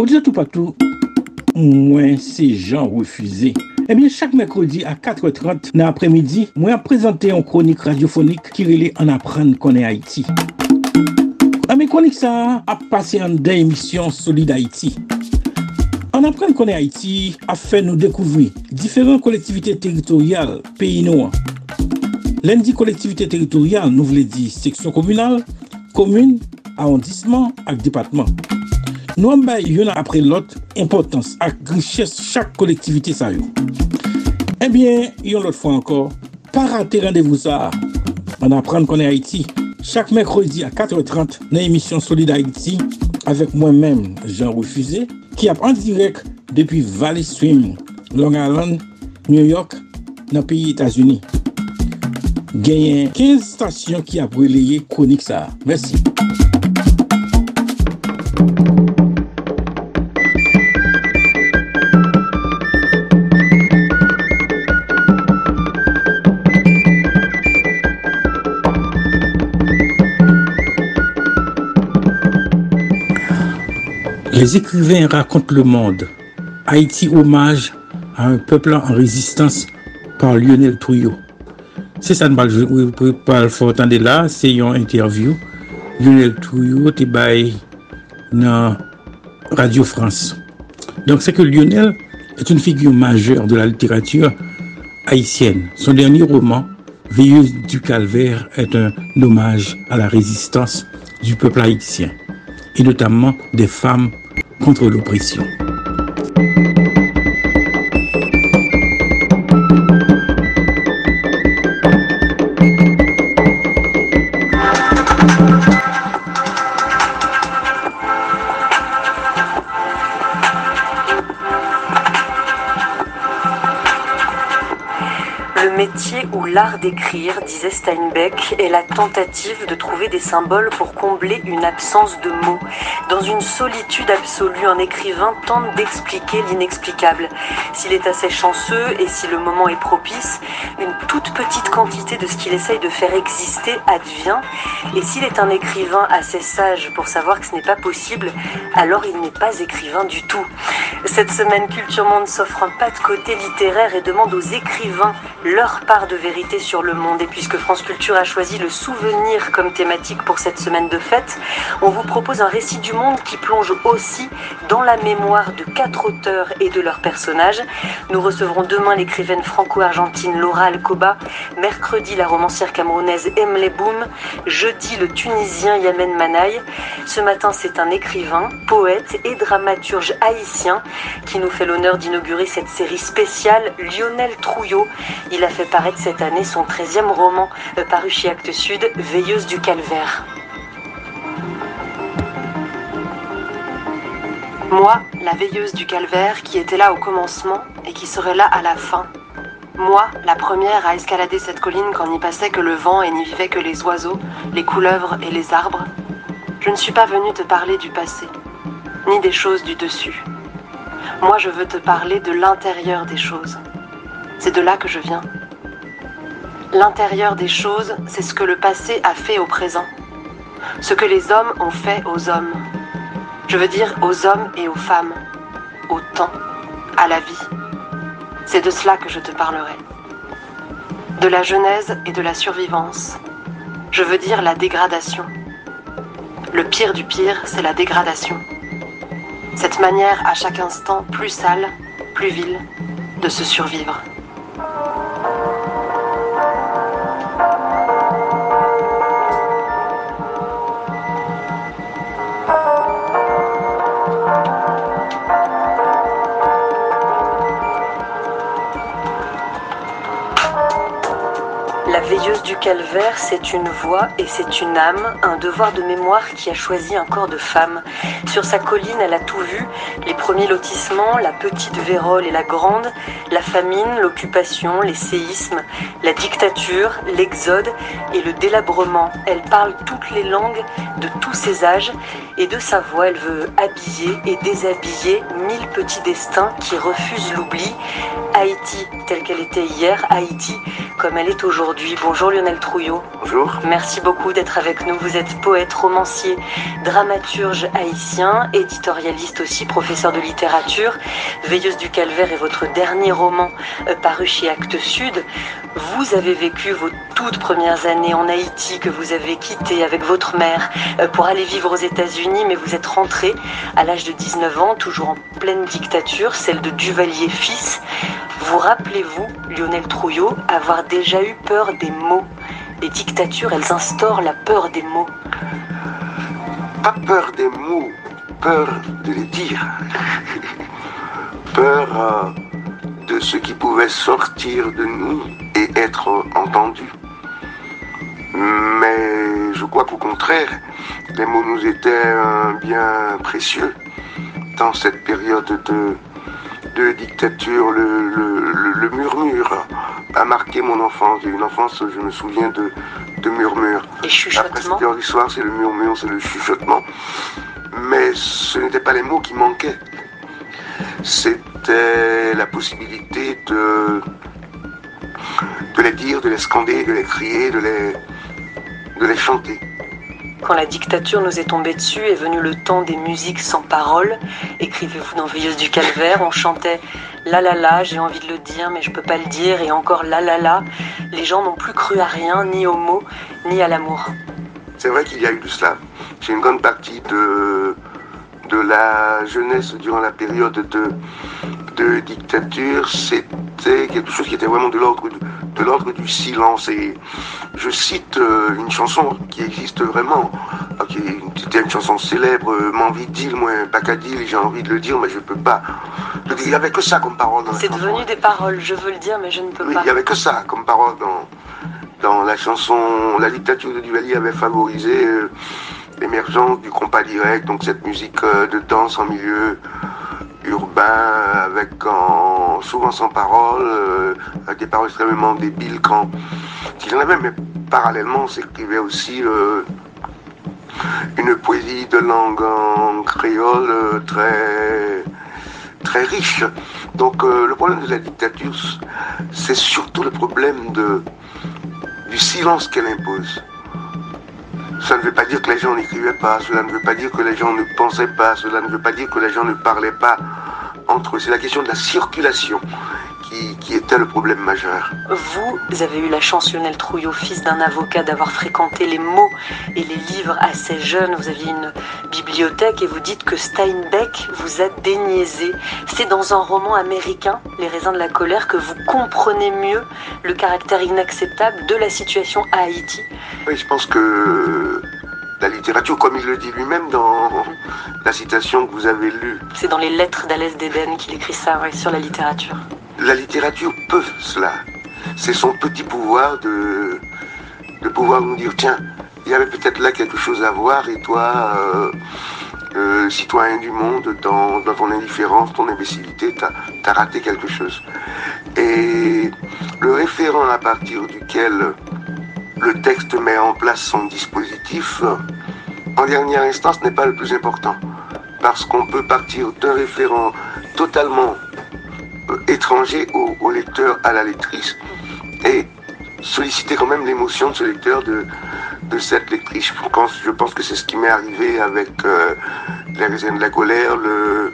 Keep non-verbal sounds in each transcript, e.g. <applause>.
Odite tout patou, mwen se jan refuze. Ebyen, chak mekrodi a 4.30 nan apremidi, mwen ap prezante yon kronik radyofonik ki rele an apren konen Haiti. Ame kronik sa ap pase an den emisyon Solid Haiti. An apren konen Haiti ap fe nou dekouvri diferent kolektivite teritorial peyi nou an. Lendi kolektivite teritorial nou vle di seksyon komunal, komune, arrondissement ak departement. Nou an bay yon apre lot impotans ak riches chak kolektivite sa yo. Eh Ebyen, yon lot fwa ankor, pa rate randevou sa. An apren konen Haiti, chak mekrodi a 4.30 nan emisyon Solid Haiti avek mwen men Jean Refusé ki ap an direk depi Valley Stream, Long Island, New York, nan piyi Etasuni. Genyen 15 stasyon ki ap releye konik sa. Mersi. Les écrivains racontent le monde. Haïti hommage à un peuple en résistance par Lionel Trouillot. C'est ça je faut entendre là, c'est une interview. Lionel Trouillot est dans Radio France. Donc c'est que Lionel est une figure majeure de la littérature haïtienne. Son dernier roman, Veilleuse du calvaire, est un hommage à la résistance du peuple haïtien, et notamment des femmes contre l'oppression. L'art d'écrire, disait Steinbeck, est la tentative de trouver des symboles pour combler une absence de mots. Dans une solitude absolue, un écrivain tente d'expliquer l'inexplicable. S'il est assez chanceux et si le moment est propice, une toute petite quantité de ce qu'il essaye de faire exister advient. Et s'il est un écrivain assez sage pour savoir que ce n'est pas possible, alors il n'est pas écrivain du tout. Cette semaine, Culture Monde s'offre un pas de côté littéraire et demande aux écrivains leur part de vérité sur le monde. Et puisque France Culture a choisi le souvenir comme thématique pour cette semaine de fête, on vous propose un récit du monde qui plonge aussi dans la mémoire de quatre auteurs et de leurs personnages. Nous recevrons demain l'écrivaine franco-argentine Laura Alcoba, mercredi la romancière camerounaise Emle Boum, jeudi le tunisien Yamen Manaï. Ce matin, c'est un écrivain, poète et dramaturge haïtien qui nous fait l'honneur d'inaugurer cette série spéciale Lionel Trouillot. Il a fait paraître cette année son 13e roman euh, paru chez Actes Sud, Veilleuse du Calvaire. Moi, la veilleuse du calvaire qui était là au commencement et qui serait là à la fin. Moi, la première à escalader cette colline quand n'y passait que le vent et n'y vivait que les oiseaux, les couleuvres et les arbres. Je ne suis pas venue te parler du passé, ni des choses du dessus. Moi, je veux te parler de l'intérieur des choses. C'est de là que je viens. L'intérieur des choses, c'est ce que le passé a fait au présent. Ce que les hommes ont fait aux hommes. Je veux dire aux hommes et aux femmes. Au temps, à la vie. C'est de cela que je te parlerai. De la genèse et de la survivance. Je veux dire la dégradation. Le pire du pire, c'est la dégradation. Cette manière à chaque instant plus sale, plus vile, de se survivre. Du calvaire, c'est une voix et c'est une âme, un devoir de mémoire qui a choisi un corps de femme. Sur sa colline, elle a tout vu, les premiers lotissements, la petite vérole et la grande, la famine, l'occupation, les séismes, la dictature, l'exode et le délabrement. Elle parle toutes les langues de tous ses âges et de sa voix, elle veut habiller et déshabiller mille petits destins qui refusent l'oubli. Haïti telle qu'elle était hier, Haïti comme elle est aujourd'hui Bonjour Lionel Trouillot. Bonjour. Merci beaucoup d'être avec nous. Vous êtes poète, romancier, dramaturge haïtien, éditorialiste aussi, professeur de littérature. Veilleuse du calvaire est votre dernier roman euh, paru chez Actes Sud. Vous avez vécu vos toutes premières années en Haïti que vous avez quitté avec votre mère pour aller vivre aux États-Unis, mais vous êtes rentré à l'âge de 19 ans, toujours en pleine dictature, celle de Duvalier fils. Vous rappelez-vous, Lionel Trouillot, avoir déjà eu peur des mots? Les dictatures, elles instaurent la peur des mots. Pas peur des mots, peur de les dire. peur euh, de ce qui pouvait sortir de nous et être entendu. Mais je crois qu'au contraire, les mots nous étaient bien précieux dans cette période de, de dictature. Le, murmure a marqué mon enfance. Une enfance, je me souviens de, de murmures. Et chuchotement. Après 7 heures du soir, c'est le murmure, c'est le chuchotement. Mais ce n'étaient pas les mots qui manquaient. C'était la possibilité de, de les dire, de les scander, de les crier, de les, de les chanter. Quand la dictature nous est tombée dessus, est venu le temps des musiques sans paroles. Écrivez-vous dans Veilleuse du Calvaire, on chantait la la la, j'ai envie de le dire, mais je peux pas le dire, et encore la la la. Les gens n'ont plus cru à rien, ni aux mots, ni à l'amour. C'est vrai qu'il y a eu de cela. C'est une grande partie de, de la jeunesse durant la période de, de dictature. C'était quelque chose qui était vraiment de l'ordre de l'ordre du silence. Et je cite euh, une chanson qui existe vraiment, euh, qui était une chanson célèbre, euh, M'envie de dire, moi, pas qu'à dire, j'ai envie de le dire, mais je peux pas. Il n'y avait que ça comme parole dans la C'est devenu des paroles, je veux le dire, mais je ne peux oui, pas. Il n'y avait que ça comme parole dans, dans la chanson. La dictature de Duvalier avait favorisé l'émergence du compas direct, donc cette musique de danse en milieu urbain, avec souvent sans parole, avec des paroles extrêmement débiles quand il en avait, mais parallèlement s'écrivait aussi euh, une poésie de langue en créole euh, très très riche. Donc euh, le problème de la dictature, c'est surtout le problème de, du silence qu'elle impose. Ça ne veut pas dire que les gens n'écrivaient pas, cela ne veut pas dire que les gens ne pensaient pas, cela ne veut pas dire que les gens ne parlaient pas entre eux. C'est la question de la circulation qui, était le problème majeur. Vous avez eu la chance, Lionel Trouillot, fils d'un avocat, d'avoir fréquenté les mots et les livres assez jeunes. Vous aviez une bibliothèque et vous dites que Steinbeck vous a déniaisé. C'est dans un roman américain, Les raisins de la colère, que vous comprenez mieux le caractère inacceptable de la situation à Haïti. Oui, je pense que la littérature, comme il le dit lui-même dans la citation que vous avez lue. C'est dans les lettres d'Alès d'Éden qu'il écrit ça, sur la littérature la littérature peut cela. C'est son petit pouvoir de, pouvoir nous dire, tiens, il y avait peut-être là quelque chose à voir et toi, euh, euh, citoyen du monde, dans, ton indifférence, ton imbécilité, t'as as raté quelque chose. Et le référent à partir duquel le texte met en place son dispositif, en dernière instance, n'est pas le plus important. Parce qu'on peut partir d'un référent totalement étranger au, lecteur, à la lectrice, et solliciter quand même l'émotion de ce lecteur, de, de cette lectrice. Je pense, que c'est ce qui m'est arrivé avec euh, Les raisins de la colère, le,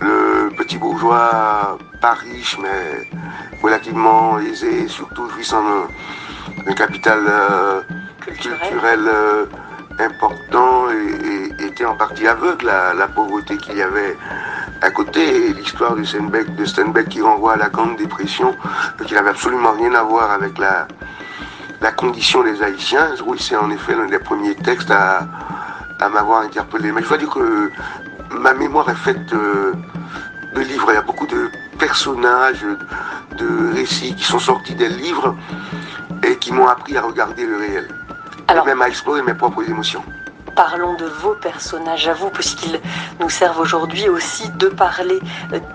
le petit bourgeois pas riche, mais relativement aisé, surtout jouissant d'un capital euh, culturel, euh, important et, était en partie aveugle à la pauvreté qu'il y avait à côté, l'histoire de Steinbeck, de Steinbeck qui renvoie à la grande dépression, qui n'avait absolument rien à voir avec la, la condition des Haïtiens. Oui, c'est en effet l'un des premiers textes à, à m'avoir interpellé. Mais je dois dire que ma mémoire est faite de, de, livres. Il y a beaucoup de personnages, de récits qui sont sortis des livres et qui m'ont appris à regarder le réel. Et même à explorer mes propres émotions. Parlons de vos personnages à vous, puisqu'ils nous servent aujourd'hui aussi de parler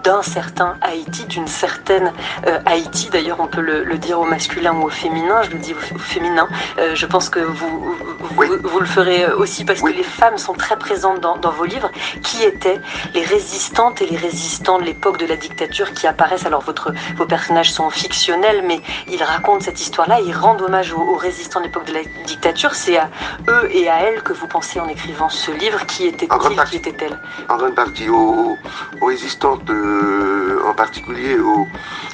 d'un certain Haïti, d'une certaine euh, Haïti. D'ailleurs, on peut le, dire au masculin ou au féminin. Je le dis au, féminin. Euh, je pense que vous, vous, le ferez aussi parce que les femmes sont très présentes dans, dans, vos livres. Qui étaient les résistantes et les résistants de l'époque de la dictature qui apparaissent? Alors, votre, vos personnages sont fictionnels, mais ils racontent cette histoire-là. Ils rendent hommage aux, résistants de l'époque de la dictature. C'est à eux et à elles que vous pensez en écrivant ce livre. Qui était-il? Qui était-elle? En grande partie aux, aux résistantes, euh, en particulier aux,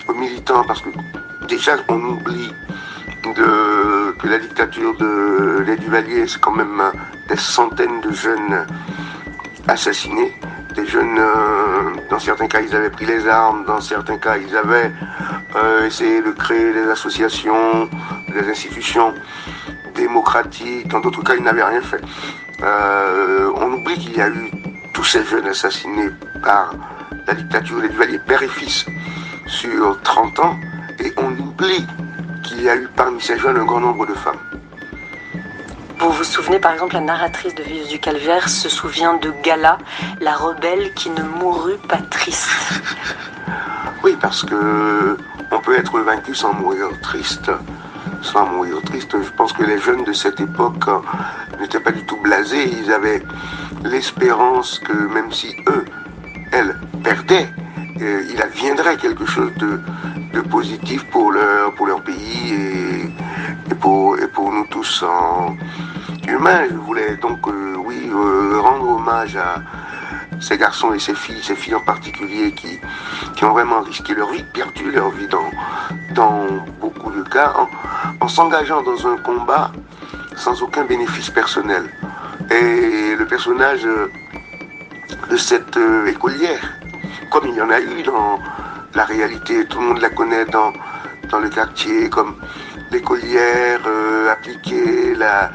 aux militants, parce que déjà on oublie de, que la dictature de Les Duvalier, c'est quand même des centaines de jeunes assassinés. Des jeunes, euh, dans certains cas, ils avaient pris les armes, dans certains cas, ils avaient euh, essayé de créer des associations, des institutions démocratiques, dans d'autres cas, ils n'avaient rien fait. Euh, on oublie qu'il y a eu tous ces jeunes assassinés par la dictature des Duvalier, père et fils, sur 30 ans, et on oublie qu'il y a eu parmi ces jeunes un grand nombre de femmes. Vous vous souvenez par exemple, la narratrice de Vives du Calvaire se souvient de Gala, la rebelle qui ne mourut pas triste. <laughs> oui, parce que on peut être vaincu sans mourir triste. Sans mourir triste, je pense que les jeunes de cette époque n'étaient pas du tout blasés. Ils avaient l'espérance que même si eux, elles, perdaient, euh, il adviendrait quelque chose de, positif pour leur, pour leur pays et, pour, et pour nous tous en humains. Je voulais donc, euh, oui, euh, rendre hommage à ces garçons et ces filles, ces filles en particulier qui, qui ont vraiment risqué leur vie, perdu leur vie dans, dans beaucoup de cas, en, s'engageant dans un combat sans aucun bénéfice personnel. Et le personnage de cette écolière, comme il y en a eu dans la réalité, tout le monde la connaît dans, dans le quartier, comme l'écolière euh, appliquée, la,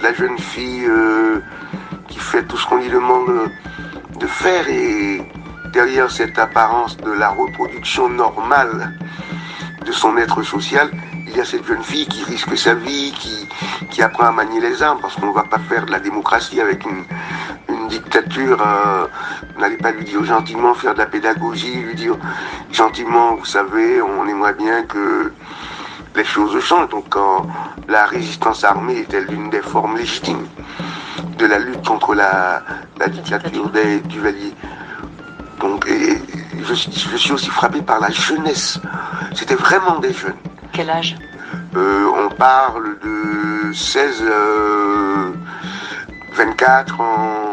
la, jeune fille euh, qui fait tout ce qu'on lui demande de faire. Et derrière cette apparence de la reproduction normale de son être social, il y a cette jeune fille qui risque sa vie, qui, qui apprend à manier les armes, parce qu'on ne va pas faire de la démocratie avec une, dictature, euh, n'allez pas lui dire gentiment, faire de la pédagogie, lui dire gentiment, vous savez, on aimerait bien que les choses changent. Donc quand la résistance armée était l'une des formes légitimes de la lutte contre la, dictature des Duvaliers. Donc je, suis aussi frappé par la jeunesse. C'était vraiment des jeunes. Quel âge? Euh, On parle de 16, 24 en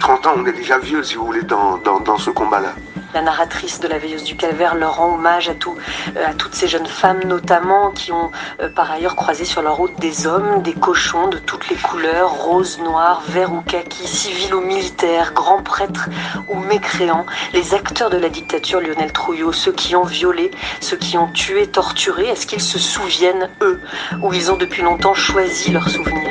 30 ans, on est déjà vieux, si vous voulez, dans, ce combat-là. La narratrice de la Veilleuse du Calvaire leur rend hommage euh, à toutes ces jeunes femmes, notamment, qui ont euh, par ailleurs croisé sur leur route des hommes, des cochons de toutes les couleurs, rose, noir, vert ou kaki, civils ou militaires, grands prêtres ou mécréants, les acteurs de la dictature Lionel Trouillot, ceux qui ont violé, ceux qui ont tué, torturé, est-ce qu'ils se souviennent, eux, ou ils ont depuis longtemps choisi leurs souvenirs?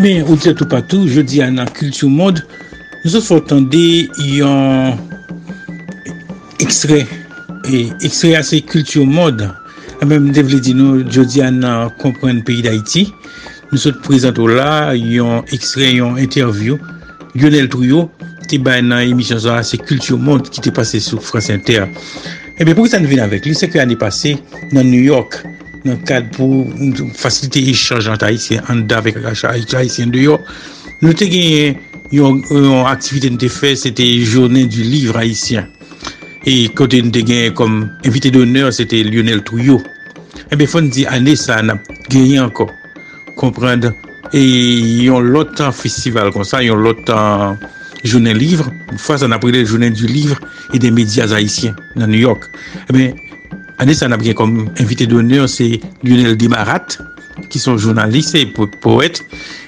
Ebyen, ou tse tou patou, jodi an an Kultu Monde, nou sot fò tande yon ekstrey, ekstrey ase Kultu Monde, ah, an mèm devle di nou jodi an an kompren peyi d'Haïti, nou sot prezento la yon ekstrey, yon interview, Lionel Trouillot, te bay nan emisyon sa, se Kultu Monde ki te pase sou France Inter. Ebyen, pou ki sa nou ven avèk, li se ke anè pase nan New York, nan kad pou fasilite echange anta Haitien an da vek Haitien de yo. Nou te genye yon aktivite nou te fe, se te jounen du livre Haitien. E kote nou te genye kom invite d'honneur, se te Lionel Trouillot. Eh Ebe fon di ane sa nan genye anko, komprende. E yon lotan festival kon sa, yon lotan jounen livre. Fwa sa nan prele jounen du livre e de medias Haitien nan New York. Eh Ebe, Ane sa nap gen kom invite d'honneur se Lionel Dimarat ki son jounaliste e poète.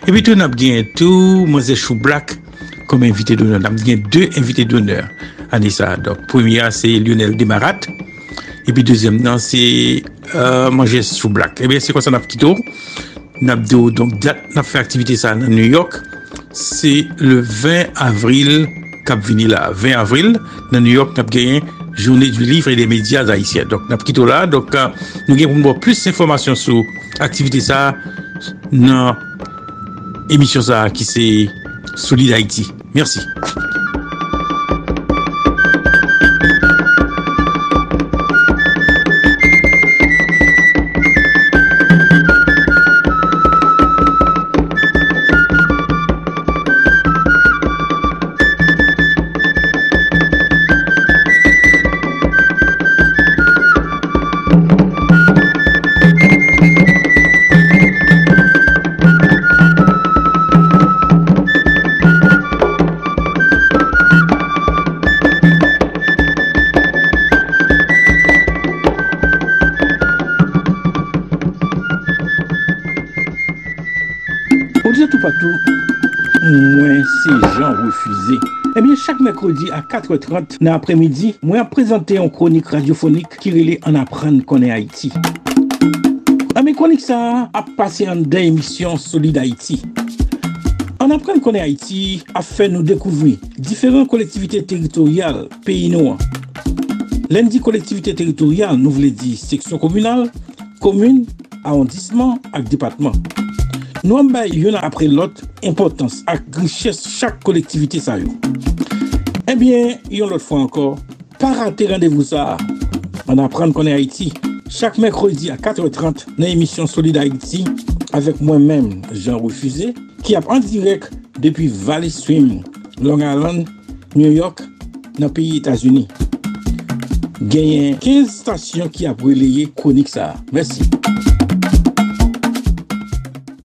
E pi tou nap gen tou Mose Choublak kom invite d'honneur. Nap gen 2 invite d'honneur ane sa. Dok premier se Lionel Dimarat e pi deuxième nan se Mose Choublak. E bi se kon sa nap kito. Nap do, donk dat nap fe aktivite sa nan New York. Se le 20 avril kap vini la. 20 avril nan New York nap gen journée du livre et des médias haïtiens. Donc, nous quittons là. Donc, euh, nous avons plus d'informations sur l'activité ça dans l'émission ça qui c'est Solid Haïti. Merci. Refuze tout patou, mwen se jan refuze. Ebyen, chak mekrodi a 4.30 nan apremidi, mwen ap prezante yon kronik radyofonik ki rele an apren konen Haiti. Nan men kronik sa, ap pase an den emisyon Solid Haiti. An apren konen Haiti, ap fe nou dekouvri diferent kolektivite teritorial peyi nou an. Len di kolektivite teritorial nou vle di seksyon komunal, komune, aondisman ak depatman. Nou an bay yon apre lot importans ak griches chak kolektivite sa yo. Ebyen, yon lot fwa ankor, pa rate randevou sa an apren konen Haiti. Chak mekrodi a 4.30 nan emisyon Solide Haiti avek mwen men Jean Refusé ki ap an direk depi Valley Swim, Long Island, New York nan piyi Etasuni. Genyen 15 stasyon ki ap releye konik sa. Mersi.